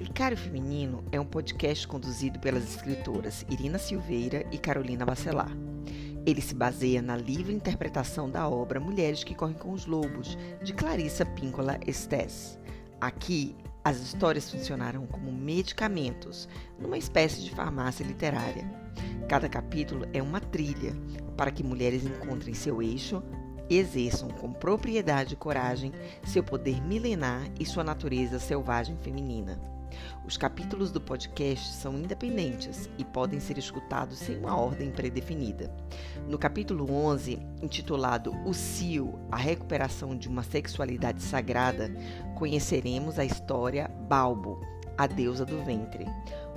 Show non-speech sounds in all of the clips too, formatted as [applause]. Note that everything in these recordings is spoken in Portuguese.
Relicário Feminino é um podcast conduzido pelas escritoras Irina Silveira e Carolina Bacelar. Ele se baseia na livre interpretação da obra Mulheres que Correm com os Lobos, de Clarissa Píncola Estes. Aqui, as histórias funcionaram como medicamentos, numa espécie de farmácia literária. Cada capítulo é uma trilha para que mulheres encontrem seu eixo, exerçam com propriedade e coragem seu poder milenar e sua natureza selvagem feminina. Os capítulos do podcast são independentes e podem ser escutados sem uma ordem predefinida. No capítulo 11, intitulado O Cio, a recuperação de uma sexualidade sagrada, conheceremos a história Balbo, a deusa do ventre.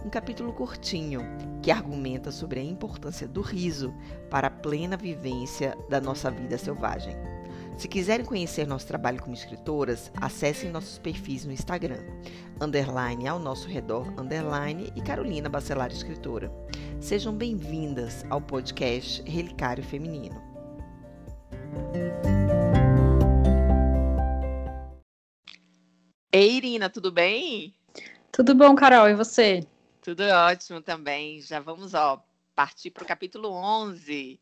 Um capítulo curtinho que argumenta sobre a importância do riso para a plena vivência da nossa vida selvagem. Se quiserem conhecer nosso trabalho como escritoras, acessem nossos perfis no Instagram, underline ao nosso redor, underline e Carolina Bacelar Escritora. Sejam bem-vindas ao podcast Relicário Feminino. Ei, Irina, tudo bem? Tudo bom, Carol, e você? Tudo ótimo também. Já vamos, ó, partir para o capítulo 11,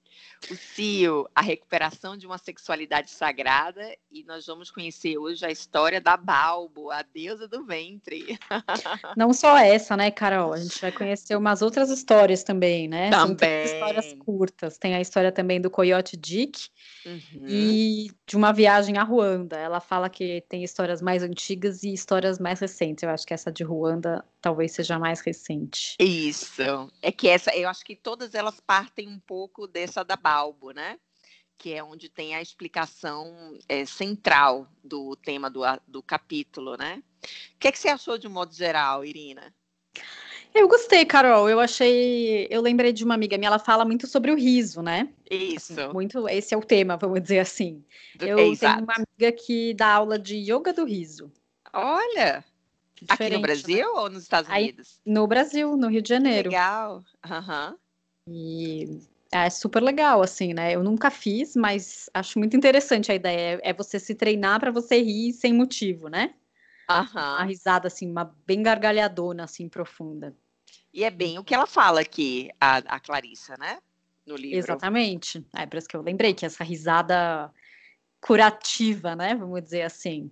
o CIO, a recuperação de uma sexualidade sagrada, e nós vamos conhecer hoje a história da Balbo, a deusa do ventre. [laughs] Não só essa, né, Carol? A gente vai conhecer umas outras histórias também, né? Também. São histórias curtas. Tem a história também do Coyote Dick uhum. e de uma viagem a Ruanda. Ela fala que tem histórias mais antigas e histórias mais recentes. Eu acho que essa de Ruanda talvez seja mais recente. Isso. É que essa, eu acho que todas elas partem um pouco dessa da Balbo, né? Que é onde tem a explicação é, central do tema do, do capítulo, né? O que, é que você achou de um modo geral, Irina? Eu gostei, Carol. Eu achei. Eu lembrei de uma amiga minha, ela fala muito sobre o riso, né? Isso. Assim, muito. Esse é o tema, vamos dizer assim. Eu é, tenho uma amiga que dá aula de yoga do riso. Olha! Aqui no né? Brasil né? ou nos Estados Unidos? Aí, no Brasil, no Rio de Janeiro. Legal. Uhum. E é super legal, assim, né? Eu nunca fiz, mas acho muito interessante a ideia. É você se treinar para você rir sem motivo, né? Uhum. Uma risada, assim, uma bem gargalhadona, assim, profunda. E é bem o que ela fala aqui, a, a Clarissa, né? No livro. Exatamente. É por isso que eu lembrei que essa risada curativa, né? Vamos dizer assim.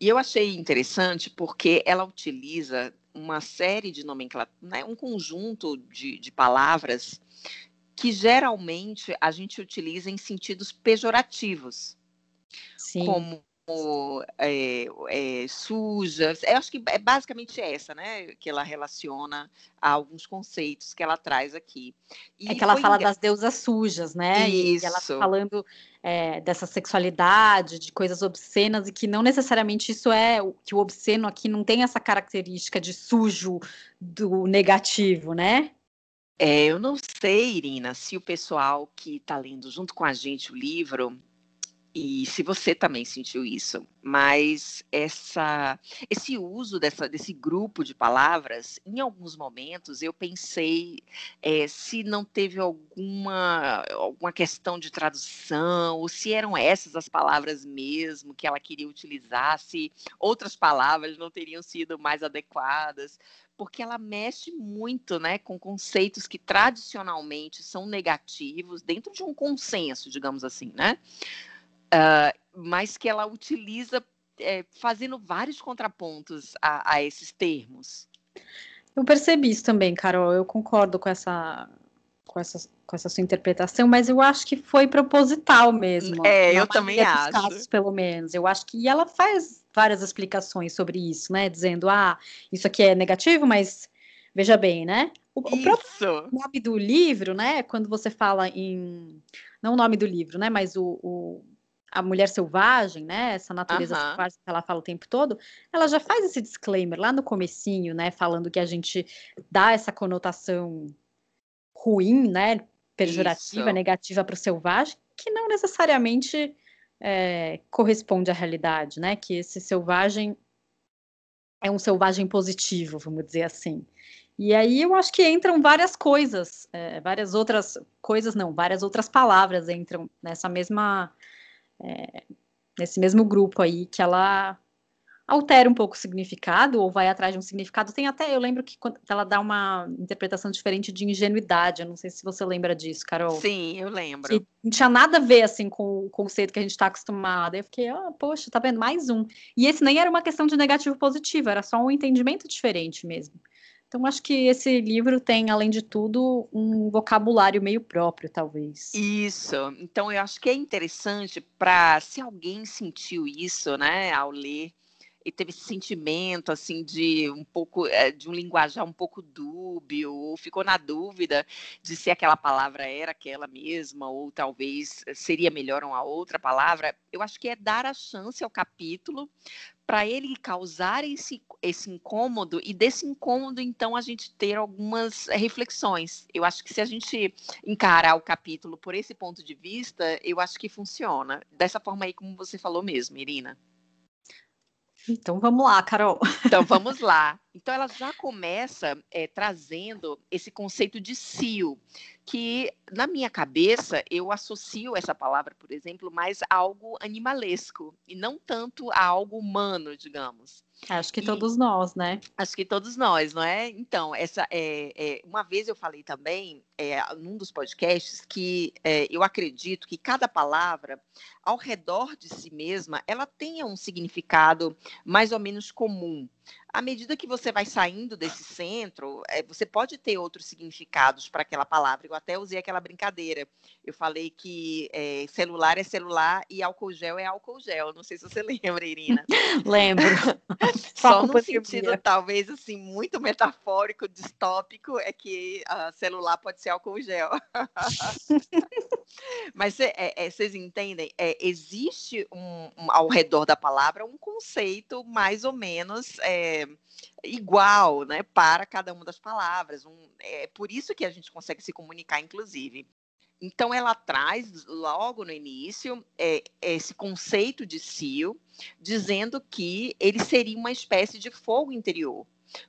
E eu achei interessante porque ela utiliza uma série de nomenclaturas, né, um conjunto de, de palavras que geralmente a gente utiliza em sentidos pejorativos. Sim. Como é, é, sujas. Eu acho que é basicamente essa, né? Que ela relaciona a alguns conceitos que ela traz aqui. E é que ela fala das deusas sujas, né? Isso. E ela tá falando é, dessa sexualidade, de coisas obscenas, e que não necessariamente isso é que o obsceno aqui não tem essa característica de sujo do negativo, né? É, eu não sei, Irina, se o pessoal que está lendo junto com a gente o livro e se você também sentiu isso, mas essa, esse uso dessa, desse grupo de palavras, em alguns momentos eu pensei é, se não teve alguma, alguma questão de tradução, ou se eram essas as palavras mesmo que ela queria utilizar, se outras palavras não teriam sido mais adequadas, porque ela mexe muito né, com conceitos que tradicionalmente são negativos, dentro de um consenso, digamos assim, né? Uh, mas que ela utiliza é, fazendo vários contrapontos a, a, esses termos. Eu percebi isso também, Carol. Eu concordo com essa, com essa, com essa sua interpretação, mas eu acho que foi proposital mesmo. É, eu também acho. Casos, pelo menos. Eu acho que e ela faz várias explicações sobre isso, né? Dizendo, ah, isso aqui é negativo, mas veja bem, né? O, o próprio nome do livro, né? Quando você fala em. Não o nome do livro, né? Mas o, o a mulher selvagem, né, essa natureza uhum. selvagem que ela fala o tempo todo, ela já faz esse disclaimer lá no comecinho, né, falando que a gente dá essa conotação ruim, né, pejorativa, Isso. negativa para o selvagem, que não necessariamente é, corresponde à realidade, né, que esse selvagem é um selvagem positivo, vamos dizer assim. E aí eu acho que entram várias coisas, é, várias outras coisas, não, várias outras palavras entram nessa mesma é, nesse mesmo grupo aí que ela altera um pouco o significado ou vai atrás de um significado. Tem até, eu lembro que ela dá uma interpretação diferente de ingenuidade. Eu não sei se você lembra disso, Carol. Sim, eu lembro. Que não tinha nada a ver assim com o conceito que a gente está acostumado. Eu fiquei, ah, poxa, tá vendo mais um. E esse nem era uma questão de negativo positivo, era só um entendimento diferente mesmo. Então, acho que esse livro tem, além de tudo, um vocabulário meio próprio, talvez. Isso. Então, eu acho que é interessante para, se alguém sentiu isso, né, ao ler, e teve esse sentimento assim de um pouco eh, de um linguajar um pouco dúbio ou ficou na dúvida de se aquela palavra era aquela mesma ou talvez seria melhor uma outra palavra eu acho que é dar a chance ao capítulo para ele causar esse, esse incômodo e desse incômodo então a gente ter algumas reflexões. Eu acho que se a gente encarar o capítulo por esse ponto de vista eu acho que funciona. Dessa forma aí como você falou mesmo Irina então vamos lá, Carol. Então vamos lá. Então ela já começa é, trazendo esse conceito de cio, que na minha cabeça eu associo essa palavra, por exemplo, mais a algo animalesco e não tanto a algo humano, digamos. Acho que e, todos nós, né? Acho que todos nós, não é? Então, essa é, é uma vez eu falei também, é, num dos podcasts, que é, eu acredito que cada palavra, ao redor de si mesma, ela tenha um significado mais ou menos comum à medida que você vai saindo desse centro, é, você pode ter outros significados para aquela palavra. Eu até usei aquela brincadeira. Eu falei que é, celular é celular e álcool gel é álcool gel. Não sei se você [laughs] lembra, Irina. [laughs] Lembro. [laughs] Só no sentido, talvez, assim, muito metafórico, distópico, é que uh, celular pode ser álcool gel. Mas é, é, vocês entendem? É, existe um, um, ao redor da palavra um conceito mais ou menos é, igual, né, para cada uma das palavras. Um, é por isso que a gente consegue se comunicar, inclusive. Então, ela traz logo no início é, esse conceito de cio, dizendo que ele seria uma espécie de fogo interior,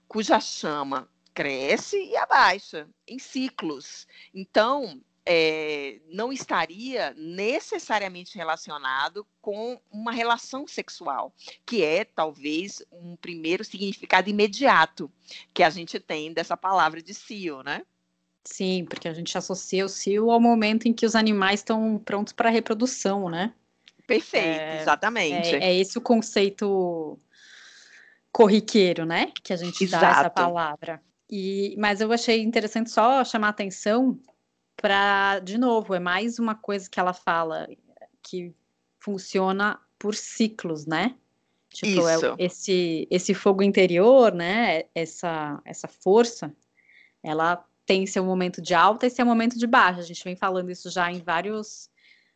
cuja chama cresce e abaixa em ciclos. Então, é, não estaria necessariamente relacionado com uma relação sexual, que é talvez um primeiro significado imediato que a gente tem dessa palavra de cio, né? Sim, porque a gente associa o cio ao momento em que os animais estão prontos para a reprodução, né? Perfeito, é, exatamente. É, é, esse o conceito corriqueiro, né? Que a gente Exato. dá essa palavra. E, mas eu achei interessante só chamar a atenção para, de novo, é mais uma coisa que ela fala que funciona por ciclos, né? Tipo, é Isso. É esse, esse fogo interior, né? Essa, essa força, ela tem seu momento de alta e seu momento de baixa. A gente vem falando isso já em vários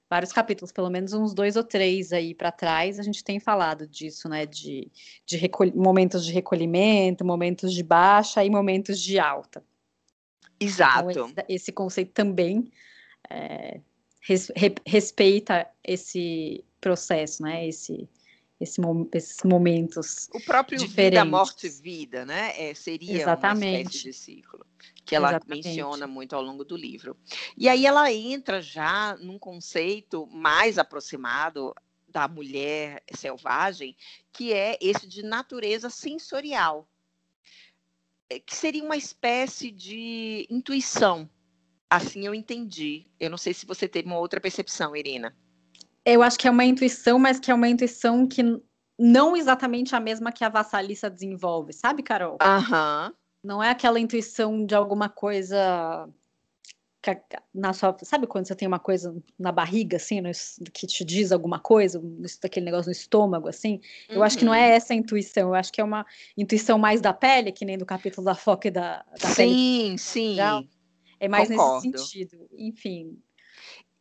vários capítulos, pelo menos uns dois ou três aí para trás, a gente tem falado disso, né? De, de momentos de recolhimento, momentos de baixa e momentos de alta. Exato. Então, esse, esse, conceito também é, res, re, respeita esse processo, né? Esse, esse, esses momentos. O próprio diferentes. vida, morte, vida, né? É, seria Exatamente. uma espécie de ciclo que ela Exatamente. menciona muito ao longo do livro. E aí ela entra já num conceito mais aproximado da mulher selvagem, que é esse de natureza sensorial. É, que seria uma espécie de intuição. Assim eu entendi. Eu não sei se você teve uma outra percepção, Irina. Eu acho que é uma intuição, mas que é uma intuição que não exatamente a mesma que a vassalissa desenvolve, sabe, Carol? Aham. Uhum. Não é aquela intuição de alguma coisa na sua, sabe quando você tem uma coisa na barriga, assim, no, que te diz alguma coisa, aquele negócio no estômago, assim? Eu uhum. acho que não é uhum. essa a intuição, eu acho que é uma intuição mais da pele, que nem do capítulo da foca e da, da sim, pele. Sim, sim. É mais Concordo. nesse sentido. Enfim.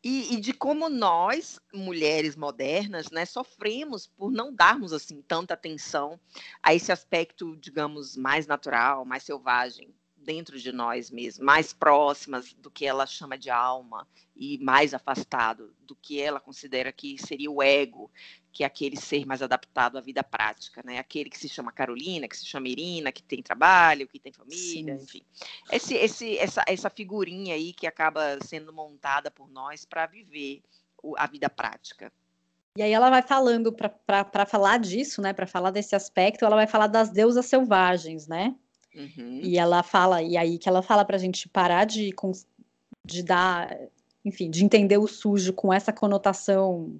E, e, de como nós, mulheres modernas, né, sofremos por não darmos assim tanta atenção a esse aspecto, digamos, mais natural, mais selvagem dentro de nós mesmos, mais próximas do que ela chama de alma e mais afastado do que ela considera que seria o ego, que é aquele ser mais adaptado à vida prática, né? Aquele que se chama Carolina, que se chama Irina, que tem trabalho, que tem família, Sim. enfim. Esse, esse, essa, essa figurinha aí que acaba sendo montada por nós para viver a vida prática. E aí ela vai falando para falar disso, né? Para falar desse aspecto, ela vai falar das deusas selvagens, né? Uhum. E ela fala, e aí que ela fala para a gente parar de, de dar, enfim, de entender o sujo com essa conotação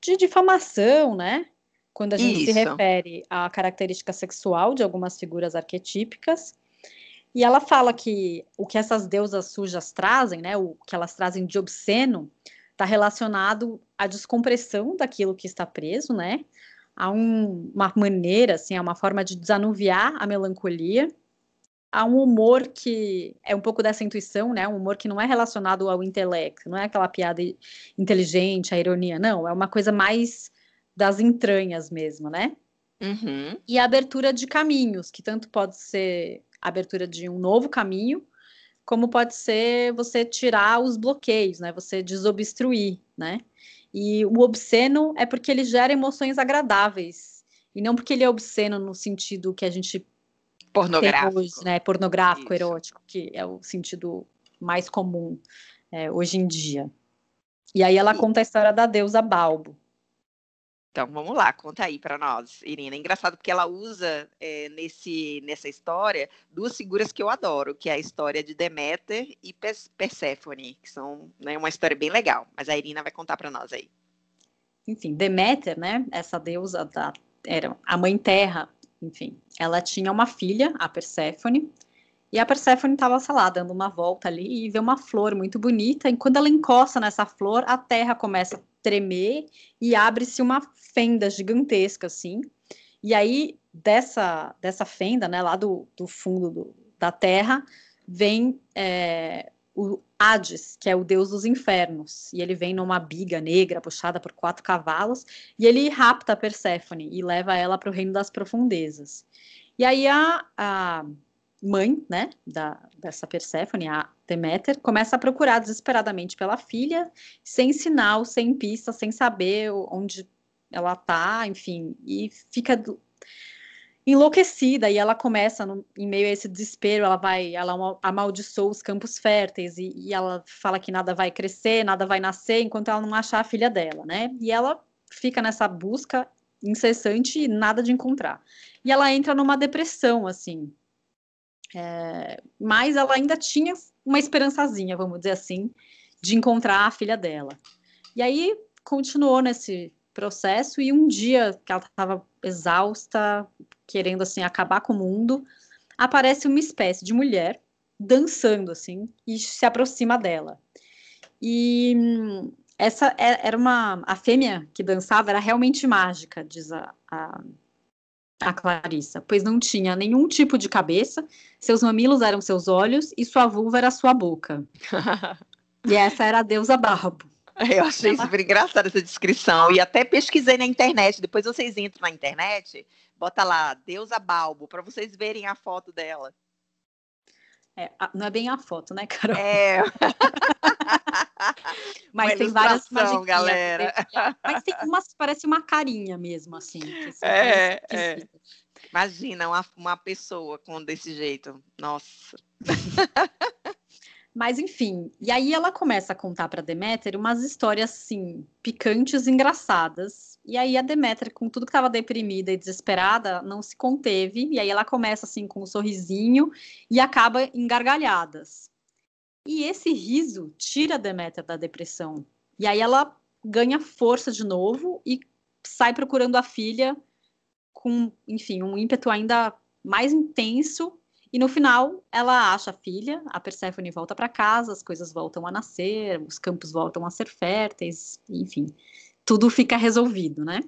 de difamação, né? Quando a gente Isso. se refere à característica sexual de algumas figuras arquetípicas. E ela fala que o que essas deusas sujas trazem, né, o que elas trazem de obsceno, está relacionado à descompressão daquilo que está preso, né? A um, uma maneira, assim, a uma forma de desanuviar a melancolia, a um humor que é um pouco dessa intuição, né? Um humor que não é relacionado ao intelecto, não é aquela piada inteligente, a ironia, não, é uma coisa mais das entranhas mesmo, né? Uhum. E a abertura de caminhos, que tanto pode ser a abertura de um novo caminho, como pode ser você tirar os bloqueios, né? Você desobstruir, né? E o obsceno é porque ele gera emoções agradáveis, e não porque ele é obsceno no sentido que a gente pornográfico, hoje, né? Pornográfico, Isso. erótico, que é o sentido mais comum é, hoje em dia. E aí ela conta a história da deusa Balbo. Então vamos lá, conta aí para nós, Irina. É engraçado porque ela usa é, nesse, nessa história duas figuras que eu adoro, que é a história de Deméter e Perséfone, que são né, uma história bem legal. Mas a Irina vai contar para nós aí. Enfim, Deméter, né? Essa deusa da era a mãe terra enfim, ela tinha uma filha, a Perséfone, e a Perséfone estava, sei lá, dando uma volta ali e vê uma flor muito bonita, e quando ela encosta nessa flor, a terra começa tremer e abre-se uma fenda gigantesca, assim, e aí dessa, dessa fenda, né, lá do, do fundo do, da terra, vem é, o Hades, que é o deus dos infernos, e ele vem numa biga negra puxada por quatro cavalos, e ele rapta a Perséfone e leva ela para o reino das profundezas. E aí a, a mãe, né, da, dessa Perséfone, a Deméter, começa a procurar desesperadamente pela filha, sem sinal, sem pista, sem saber onde ela tá, enfim, e fica enlouquecida e ela começa no, em meio a esse desespero, ela vai, ela amaldiçoa os campos férteis e, e, ela fala que nada vai crescer, nada vai nascer enquanto ela não achar a filha dela, né? E ela fica nessa busca incessante e nada de encontrar. E ela entra numa depressão, assim. É, mas ela ainda tinha uma esperançazinha, vamos dizer assim, de encontrar a filha dela. E aí continuou nesse processo e um dia que ela estava exausta, querendo assim acabar com o mundo, aparece uma espécie de mulher dançando assim e se aproxima dela. E hum, essa é, era uma a fêmea que dançava era realmente mágica, diz a, a, a Clarissa, pois não tinha nenhum tipo de cabeça, seus mamilos eram seus olhos e sua vulva era sua boca. [laughs] e essa era a deusa Barbo. Eu achei super engraçada essa descrição. E até pesquisei na internet. Depois vocês entram na internet, bota lá, Deusa Balbo, para vocês verem a foto dela. É, não é bem a foto, né, Carol? É. [laughs] [laughs] Mas tem várias magiquinhas. galera. Mas tem umas parece uma carinha mesmo, assim. é, é. Imagina uma, uma pessoa com desse jeito. Nossa. Mas enfim, e aí ela começa a contar para Deméter umas histórias assim, picantes, engraçadas. E aí a Deméter, com tudo que estava deprimida e desesperada, não se conteve, e aí ela começa assim com um sorrisinho e acaba em gargalhadas. E esse riso tira a Deméter da depressão. E aí ela ganha força de novo e sai procurando a filha com, enfim, um ímpeto ainda mais intenso e no final, ela acha a filha, a Perséfone volta para casa, as coisas voltam a nascer, os campos voltam a ser férteis, enfim, tudo fica resolvido, né?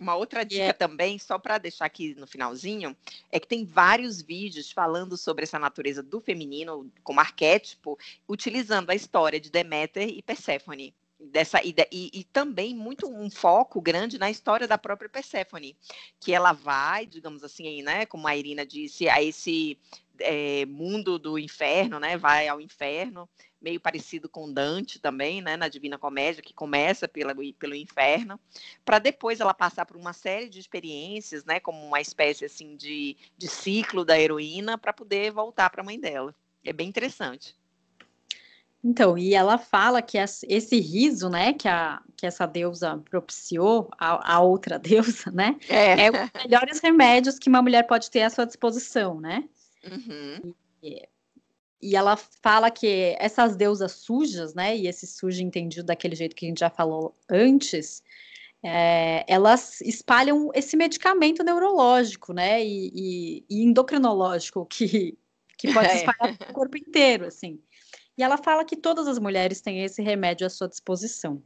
Uma outra dica é... também, só para deixar aqui no finalzinho, é que tem vários vídeos falando sobre essa natureza do feminino como arquétipo, utilizando a história de Deméter e Perséfone. Dessa e, e, também muito um foco grande na história da própria Perséfone, que ela vai, digamos assim, né, como a Irina disse, a esse é, mundo do inferno, né, vai ao inferno, meio parecido com Dante também, né, na Divina Comédia, que começa pela, pelo inferno, para depois ela passar por uma série de experiências, né, como uma espécie assim de, de ciclo da heroína, para poder voltar para a mãe dela. É bem interessante. Então, e ela fala que esse riso, né, que, a, que essa deusa propiciou, a, a outra [laughs] deusa, né, é. é os melhores remédios que uma mulher pode ter à sua disposição, né? Uhum. E, e ela fala que essas deusas sujas, né, e esse sujo entendido daquele jeito que a gente já falou antes, é, elas espalham esse medicamento neurológico, né, e, e, e endocrinológico que, que pode [laughs] é. espalhar é. o corpo inteiro, assim. E ela fala que todas as mulheres têm esse remédio à sua disposição.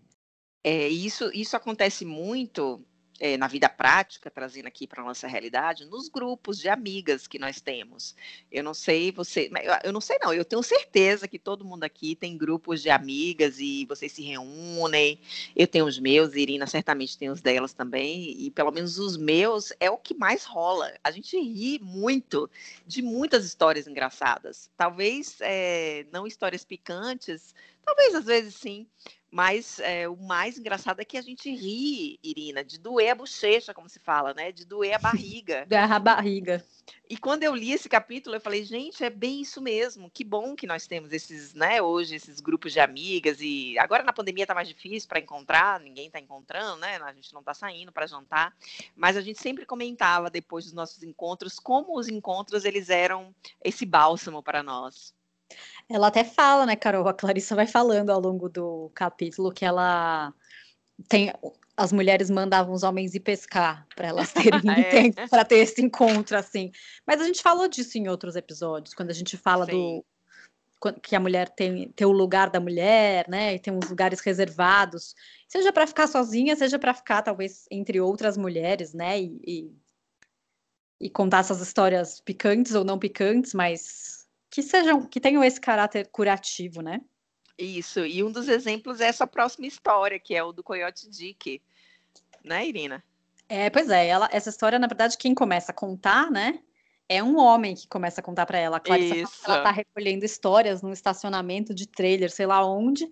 É, isso, isso acontece muito é, na vida prática, trazendo aqui para a nossa realidade, nos grupos de amigas que nós temos. Eu não sei você, eu não sei não, eu tenho certeza que todo mundo aqui tem grupos de amigas e vocês se reúnem. Eu tenho os meus, Irina certamente tem os delas também, e pelo menos os meus é o que mais rola. A gente ri muito de muitas histórias engraçadas. Talvez é, não histórias picantes, talvez às vezes sim, mas é, o mais engraçado é que a gente ri, Irina, de doer a bochecha, como se fala, né? De doer a barriga. [laughs] Doer a barriga. E quando eu li esse capítulo, eu falei, gente, é bem isso mesmo. Que bom que nós temos esses, né, hoje, esses grupos de amigas. E agora na pandemia tá mais difícil para encontrar, ninguém tá encontrando, né? A gente não tá saindo para jantar. Mas a gente sempre comentava depois dos nossos encontros como os encontros eles eram esse bálsamo para nós. Ela até fala, né, Carol? A Clarissa vai falando ao longo do capítulo que ela tem. As mulheres mandavam os homens ir pescar para elas [laughs] terem é. tempo para ter esse encontro, assim. Mas a gente falou disso em outros episódios, quando a gente fala Sim. do que a mulher tem, tem o lugar da mulher, né? E tem uns lugares reservados, seja para ficar sozinha, seja para ficar talvez entre outras mulheres, né? E, e, e, contar essas histórias picantes ou não picantes, mas que sejam, que tenham esse caráter curativo, né? Isso, e um dos exemplos é essa próxima história, que é o do Coyote Dick, né, Irina? É, pois é, ela, essa história, na verdade, quem começa a contar, né, é um homem que começa a contar para ela. A Clarissa Isso. ela tá recolhendo histórias num estacionamento de trailer, sei lá onde,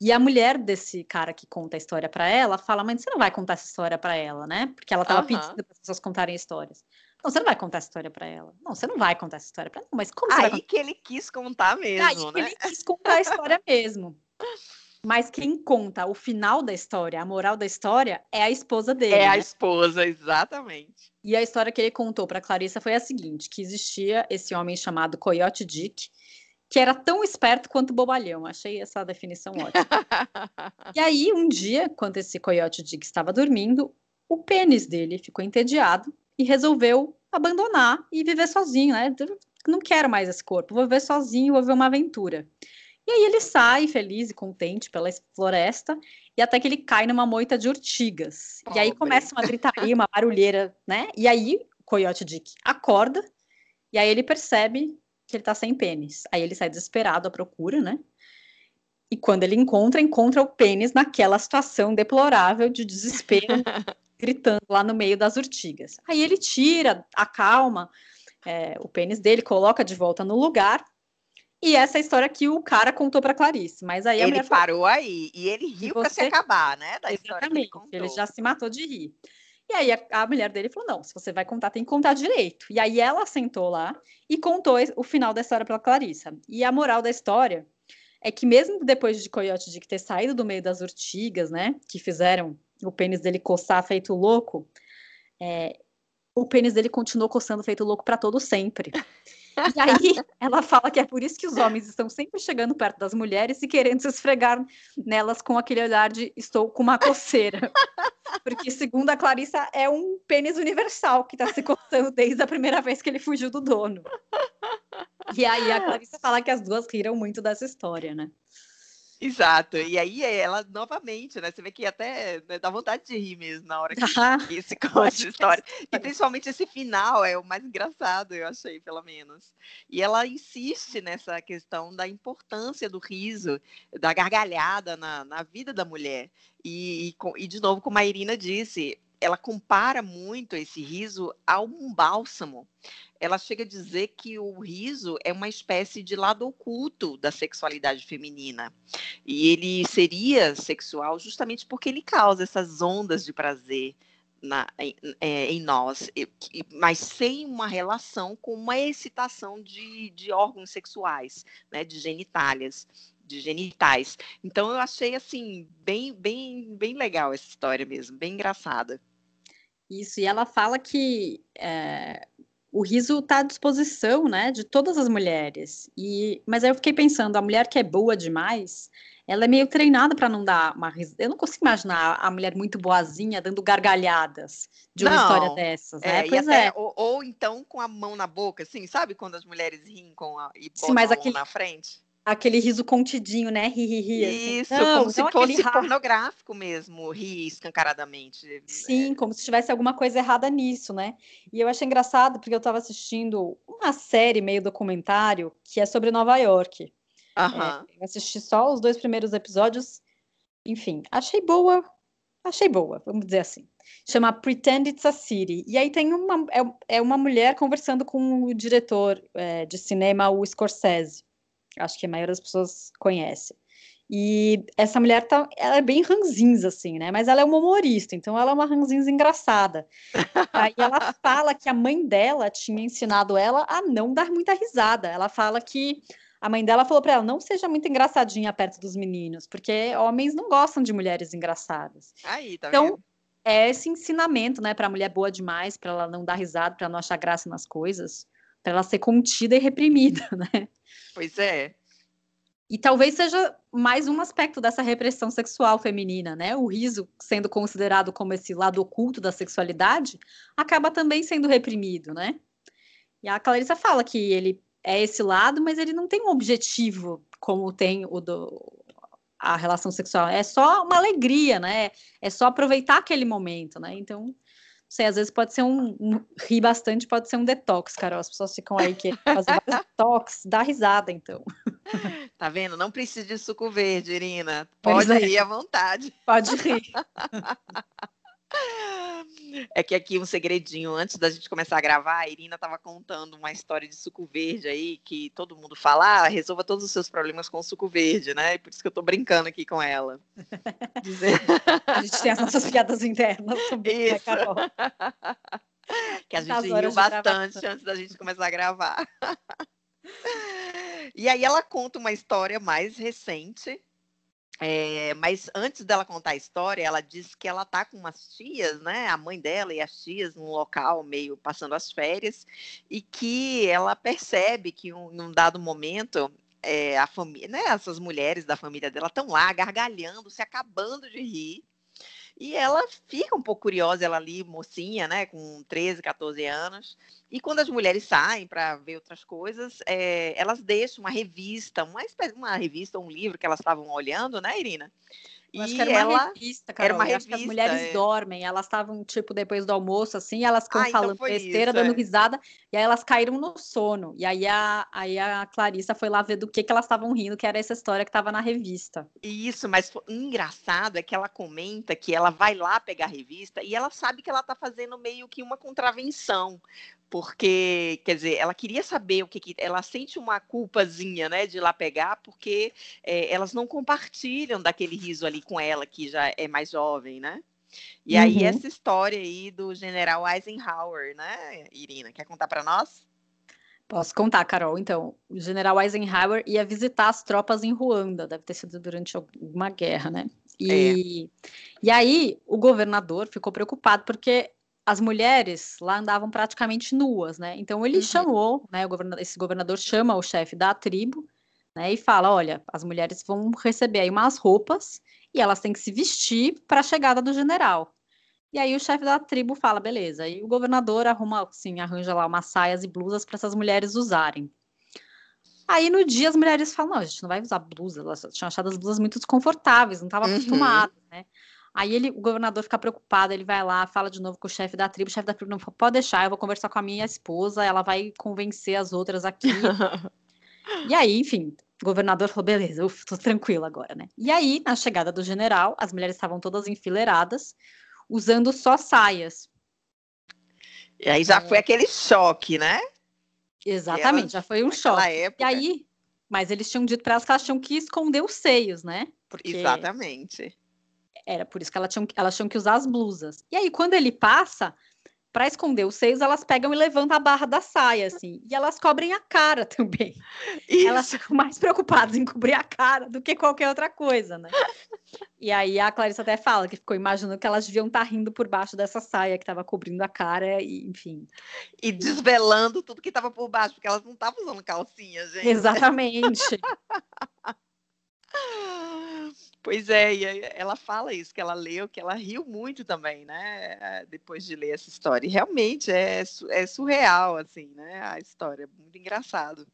e a mulher desse cara que conta a história para ela fala: "Mas você não vai contar essa história para ela, né?" Porque ela tava pedindo para as pessoas contarem histórias. Não, você não vai contar essa história para ela. Não, você não vai contar essa história para ela. Mas como Aí que ele quis contar mesmo, Aí né? ele quis contar a história mesmo. Mas quem conta o final da história, a moral da história, é a esposa dele. É né? a esposa, exatamente. E a história que ele contou para Clarissa foi a seguinte: que existia esse homem chamado Coyote Dick, que era tão esperto quanto bobalhão. Achei essa definição ótima. [laughs] e aí, um dia, quando esse Coyote Dick estava dormindo, o pênis dele ficou entediado e resolveu abandonar e viver sozinho, né? Não quero mais esse corpo, vou viver sozinho, vou viver uma aventura. E aí ele sai feliz e contente pela floresta e até que ele cai numa moita de urtigas. Pobre. E aí começa uma gritaria, uma barulheira, né? E aí o Coyote Dick acorda e aí ele percebe que ele tá sem pênis. Aí ele sai desesperado à procura, né? E quando ele encontra, encontra o pênis naquela situação deplorável de desespero [laughs] gritando lá no meio das urtigas. Aí ele tira, acalma é, o pênis dele, coloca de volta no lugar. E essa é a história que o cara contou para Clarice. Mas aí ele parou falou, aí e ele riu para se acabar, né? Da Exatamente. Ele, ele, já se matou de rir. E aí a, a, mulher dele falou: não, se você vai contar, tem que contar direito. E aí ela sentou lá e contou o final da história para Clarissa. E a moral da história é que mesmo depois de Coyote de ter saído do meio das urtigas, né, que fizeram o pênis dele coçar feito louco, é, o pênis dele continuou coçando feito louco para todo sempre. E aí [laughs] ela fala que é por isso que os homens estão sempre chegando perto das mulheres e querendo se esfregar nelas com aquele olhar de estou com uma coceira. Porque, segundo a Clarissa, é um pênis universal que está se coçando desde a primeira vez que ele fugiu do dono. E aí a Clarissa fala que as duas riram muito dessa história, né? Exato. E aí ela novamente, né? Você vê que até né, dá vontade de rir mesmo na hora que, [laughs] que se conta essa história. E principalmente esse final é o mais engraçado, eu achei, pelo menos. E ela insiste nessa questão da importância do riso, da gargalhada na, na vida da mulher. E, e, e, de novo, como a Irina disse, ela compara muito esse riso a um bálsamo. Ela chega a dizer que o riso é uma espécie de lado oculto da sexualidade feminina. E ele seria sexual justamente porque ele causa essas ondas de prazer na, em, é, em, nós, mas sem uma relação com uma excitação de, de órgãos sexuais, né, de genitálias. De genitais. Então eu achei assim bem, bem, bem legal essa história mesmo, bem engraçada. Isso, e ela fala que é, o riso está à disposição, né, de todas as mulheres. E, mas aí eu fiquei pensando, a mulher que é boa demais, ela é meio treinada para não dar uma risada. Eu não consigo imaginar a mulher muito boazinha dando gargalhadas de uma não, história dessas, né? É, pois até, é. Ou, ou, então com a mão na boca, assim, sabe quando as mulheres riem com a, e botam Sim, mas a mão aquele, na frente? Aquele riso contidinho, né? Ri, ri, ri. Assim. Isso, não, como se fosse pornográfico mesmo, rir escancaradamente. Sim, é. como se tivesse alguma coisa errada nisso, né? E eu achei engraçado porque eu estava assistindo uma série meio documentário que é sobre Nova York. Uhum. É, eu assisti só os dois primeiros episódios. Enfim, achei boa. Achei boa, vamos dizer assim. Chama Pretend It's a City. E aí tem uma. É, é uma mulher conversando com o diretor é, de cinema, o Scorsese. Acho que a maioria das pessoas conhece. E essa mulher tá, ela é bem ranzinza, assim, né? Mas ela é uma humorista, então ela é uma ranzinza engraçada. [laughs] Aí ela fala que a mãe dela tinha ensinado ela a não dar muita risada. Ela fala que a mãe dela falou para ela: não seja muito engraçadinha perto dos meninos, porque homens não gostam de mulheres engraçadas. Aí, tá então, vendo? é esse ensinamento, né, para a mulher boa demais, para ela não dar risada, para não achar graça nas coisas, para ela ser contida e reprimida, [laughs] né? Pois é. E talvez seja mais um aspecto dessa repressão sexual feminina, né? O riso, sendo considerado como esse lado oculto da sexualidade, acaba também sendo reprimido, né? E a Clarissa fala que ele é esse lado, mas ele não tem um objetivo como tem o do a relação sexual. É só uma alegria, né? É só aproveitar aquele momento, né? Então, sei, às vezes pode ser um, um rir bastante, pode ser um detox, Carol. As pessoas ficam aí que fazer [laughs] detox, dá risada, então. [laughs] Tá vendo? Não precisa de suco verde, Irina. Pode é. rir à vontade. Pode rir. [laughs] É que aqui um segredinho, antes da gente começar a gravar, a Irina estava contando uma história de suco verde aí, que todo mundo fala, ah, resolva todos os seus problemas com suco verde, né? E por isso que eu estou brincando aqui com ela. [laughs] a gente tem as nossas piadas internas sobre né, isso. Carol? [laughs] que a gente riu bastante antes da gente começar a gravar. [laughs] e aí ela conta uma história mais recente, é, mas antes dela contar a história, ela diz que ela tá com umas tias, né? A mãe dela e as tias num local meio passando as férias, e que ela percebe que um, num dado momento é, a família, né? Essas mulheres da família dela estão lá gargalhando, se acabando de rir. E ela fica um pouco curiosa, ela ali, mocinha, né, com 13, 14 anos. E quando as mulheres saem para ver outras coisas, é, elas deixam uma revista, uma, uma revista, um livro que elas estavam olhando, né, Irina? Eu acho que era ela... uma revista, Carol. Era uma revista, as mulheres é. dormem, elas estavam, tipo, depois do almoço, assim, elas ficam ah, então falando então besteira, isso, dando é. risada, e aí elas caíram no sono. E aí a, aí a Clarissa foi lá ver do que, que elas estavam rindo, que era essa história que estava na revista. Isso, mas o engraçado é que ela comenta que ela vai lá pegar a revista e ela sabe que ela está fazendo meio que uma contravenção, porque, quer dizer, ela queria saber o que, que ela sente uma culpazinha, né, de ir lá pegar, porque é, elas não compartilham daquele riso ali com ela, que já é mais jovem, né? E uhum. aí essa história aí do General Eisenhower, né, Irina, quer contar para nós? Posso contar, Carol. Então, o General Eisenhower ia visitar as tropas em Ruanda, deve ter sido durante alguma guerra, né? E, é. e aí o governador ficou preocupado porque as mulheres lá andavam praticamente nuas, né? Então ele uhum. chamou, né? Governador, esse governador chama o chefe da tribo, né? E fala: olha, as mulheres vão receber aí umas roupas e elas têm que se vestir para a chegada do general. E aí o chefe da tribo fala: beleza. E o governador arruma, assim, arranja lá umas saias e blusas para essas mulheres usarem. Aí no dia as mulheres falam: não, a gente não vai usar blusa, elas tinham achado as blusas muito desconfortáveis, não estavam uhum. acostumadas, né? Aí ele, o governador fica preocupado, ele vai lá, fala de novo com o chefe da tribo, o chefe da tribo não fala, pode deixar, eu vou conversar com a minha esposa, ela vai convencer as outras aqui. [laughs] e aí, enfim, o governador falou, beleza, uf, tô tranquilo agora, né? E aí, na chegada do general, as mulheres estavam todas enfileiradas, usando só saias. E aí já é... foi aquele choque, né? Exatamente, já foi um choque. Época... E aí, mas eles tinham dito para elas que elas tinham que esconder os seios, né? Porque... Exatamente era por isso que ela tinha, elas tinham que usar as blusas. E aí, quando ele passa, para esconder os seios, elas pegam e levantam a barra da saia, assim. E elas cobrem a cara [laughs] também. Isso. Elas ficam mais preocupadas em cobrir a cara do que qualquer outra coisa, né? E aí a Clarissa até fala que ficou imaginando que elas deviam estar tá rindo por baixo dessa saia que estava cobrindo a cara, e enfim. E desvelando tudo que estava por baixo, porque elas não estavam usando calcinha, gente. Exatamente. [laughs] Pois é, e ela fala isso, que ela leu, que ela riu muito também, né? Depois de ler essa história. E realmente é, é surreal, assim, né? A história, muito engraçado.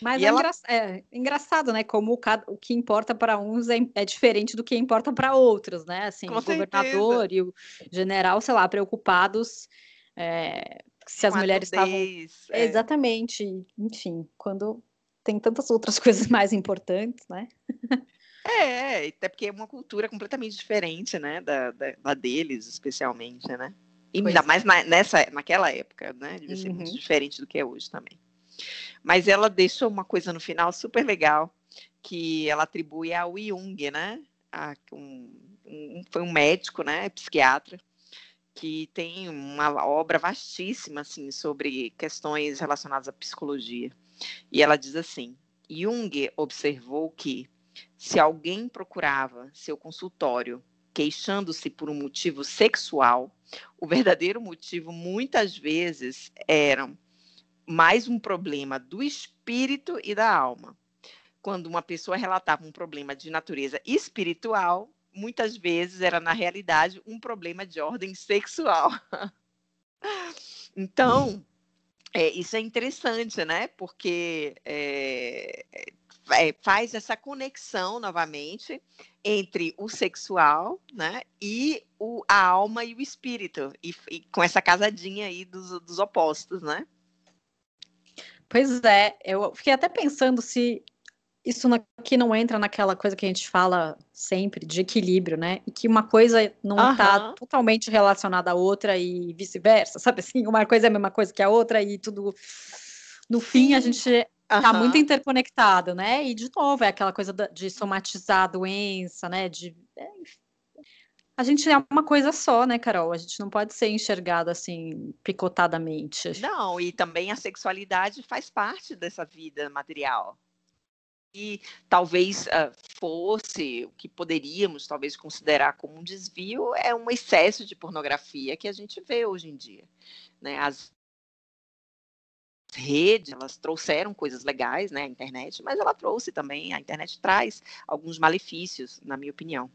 Mas é, ela... engra... é, engraçado, né? Como o, o que importa para uns é, é, diferente do que importa para outros, né? Assim, Com o governador e o general, sei lá, preocupados é, se as mulheres estavam. É. Exatamente. Enfim, quando tem tantas outras [laughs] coisas mais importantes, né? É, até porque é uma cultura completamente diferente, né, da, da, da deles, especialmente, né? E ainda é. mais na, nessa, naquela época, né? Devia ser uhum. muito diferente do que é hoje também. Mas ela deixou uma coisa no final super legal, que ela atribui ao Jung, né? A, um, um, foi um médico, né? Psiquiatra, que tem uma obra vastíssima, assim, sobre questões relacionadas à psicologia. E ela diz assim, Jung observou que se alguém procurava seu consultório queixando-se por um motivo sexual, o verdadeiro motivo muitas vezes era mais um problema do espírito e da alma. Quando uma pessoa relatava um problema de natureza espiritual, muitas vezes era na realidade um problema de ordem sexual. [laughs] então, é, isso é interessante, né? Porque é, é, faz essa conexão novamente entre o sexual, né, e o, a alma e o espírito, e, e com essa casadinha aí dos, dos opostos, né? Pois é, eu fiquei até pensando se isso aqui não entra naquela coisa que a gente fala sempre de equilíbrio, né? E que uma coisa não está totalmente relacionada à outra e vice-versa, sabe assim? Uma coisa é a mesma coisa que a outra e tudo. No Sim. fim, a gente Tá muito interconectado, né? E de novo, é aquela coisa de somatizar a doença, né? De, é, a gente é uma coisa só, né, Carol? A gente não pode ser enxergado assim, picotadamente. Não, e também a sexualidade faz parte dessa vida material. E talvez uh, fosse o que poderíamos talvez considerar como um desvio é um excesso de pornografia que a gente vê hoje em dia. Né? As redes, elas trouxeram coisas legais, né, a internet, mas ela trouxe também, a internet traz alguns malefícios, na minha opinião.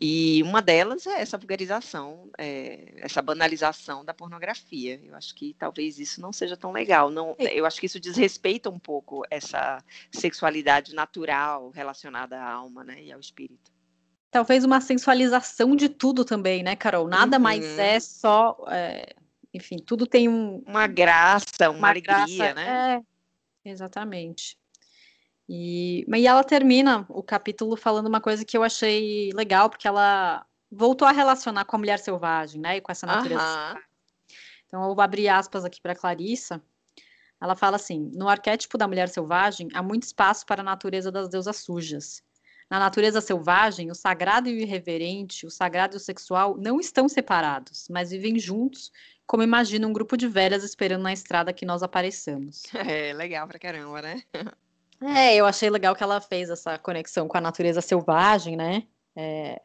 E uma delas é essa vulgarização, é, essa banalização da pornografia. Eu acho que talvez isso não seja tão legal. Não, é. eu acho que isso desrespeita um pouco essa sexualidade natural relacionada à alma né, e ao espírito. Talvez uma sensualização de tudo também, né, Carol? Nada uhum. mais é só é, enfim, tudo tem um, uma graça, uma, uma alegria, graça, né? É, exatamente. E, e ela termina o capítulo falando uma coisa que eu achei legal, porque ela voltou a relacionar com a mulher selvagem, né? E com essa natureza. Então, eu vou abrir aspas aqui para Clarissa. Ela fala assim: no arquétipo da mulher selvagem, há muito espaço para a natureza das deusas sujas. Na natureza selvagem, o sagrado e o irreverente, o sagrado e o sexual não estão separados, mas vivem juntos como imagina um grupo de velhas esperando na estrada que nós apareçamos. [laughs] É, legal pra caramba, né? É, eu achei legal que ela fez essa conexão com a natureza selvagem, né? É...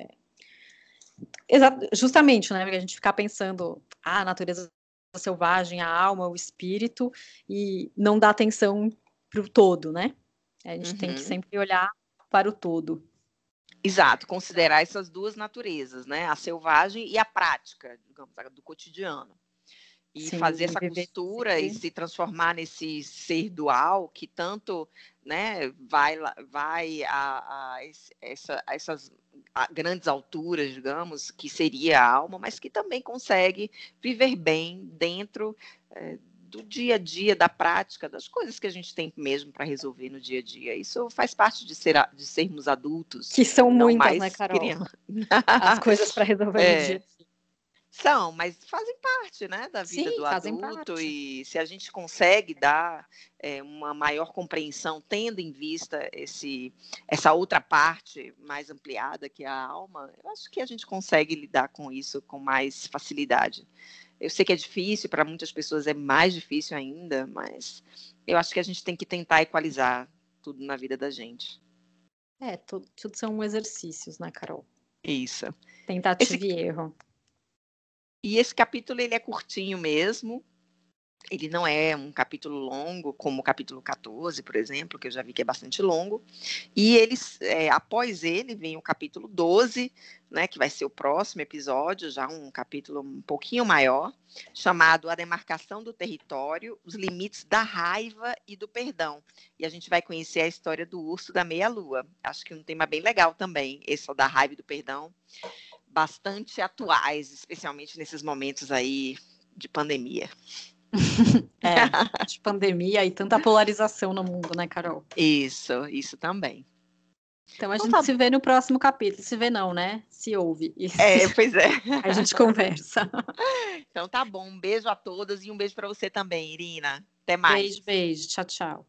Justamente, né? Porque a gente ficar pensando, ah, a natureza selvagem, a alma, o espírito, e não dá atenção para o todo, né? A gente uhum. tem que uhum. sempre olhar para o todo. Exato, considerar essas duas naturezas, né? A selvagem e a prática, digamos, do cotidiano e Sim, fazer essa costura e se transformar nesse ser dual que tanto né, vai, vai a, a, essa, a essas grandes alturas, digamos, que seria a alma, mas que também consegue viver bem dentro é, do dia a dia, da prática, das coisas que a gente tem mesmo para resolver no dia a dia. Isso faz parte de, ser, de sermos adultos. Que são muitas, né, Carol? As coisas para resolver [laughs] é. no dia. São, mas fazem parte, né, da vida Sim, do adulto parte. e se a gente consegue dar é, uma maior compreensão, tendo em vista esse, essa outra parte mais ampliada que é a alma, eu acho que a gente consegue lidar com isso com mais facilidade. Eu sei que é difícil, para muitas pessoas é mais difícil ainda, mas eu acho que a gente tem que tentar equalizar tudo na vida da gente. É, tudo, tudo são exercícios, né, Carol? Isso. Tentativa esse... e erro. E esse capítulo ele é curtinho mesmo, ele não é um capítulo longo, como o capítulo 14, por exemplo, que eu já vi que é bastante longo. E eles, é, após ele, vem o capítulo 12, né, que vai ser o próximo episódio, já um capítulo um pouquinho maior, chamado A Demarcação do Território, os Limites da Raiva e do Perdão. E a gente vai conhecer a história do urso da meia-lua. Acho que um tema bem legal também, esse da raiva e do perdão, bastante atuais, especialmente nesses momentos aí de pandemia. [laughs] é, de pandemia e tanta polarização no mundo, né, Carol? Isso, isso também. Então a então, gente tá... se vê no próximo capítulo. Se vê não, né? Se ouve. É, pois é. [laughs] a gente conversa. Então tá bom. Um beijo a todas e um beijo para você também, Irina. Até mais. Beijo, beijo. Tchau, tchau.